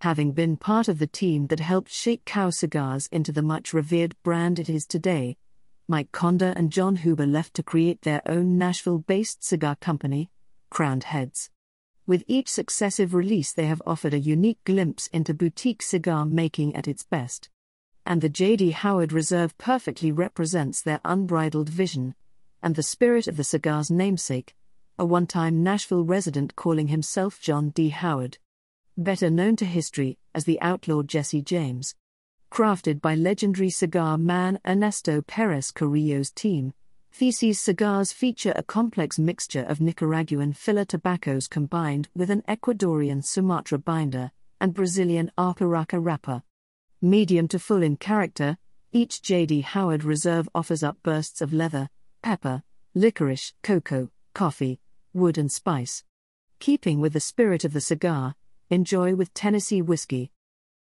having been part of the team that helped shape CAO Cigars into the much revered brand it is today. Mike Conder and Jon Huber left to create their own Nashville based cigar company, Crowned Heads. With each successive release, they have offered a unique glimpse into boutique cigar making at its best. And the J.D. Howard Reserve perfectly represents their unbridled vision and the spirit of the cigar's namesake, a one time Nashville resident calling himself John D. Howard. Better known to history as the outlaw Jesse James. Crafted by legendary cigar man Ernesto Perez Carrillo's team, Theses cigars feature a complex mixture of Nicaraguan filler tobaccos combined with an Ecuadorian Sumatra binder and Brazilian Arapiraca wrapper. Medium to full in character, each J.D. Howard Reserve offers up bursts of leather, pepper, licorice, cocoa, coffee, wood, and spice. Keeping with the spirit of the cigar, enjoy with Tennessee whiskey,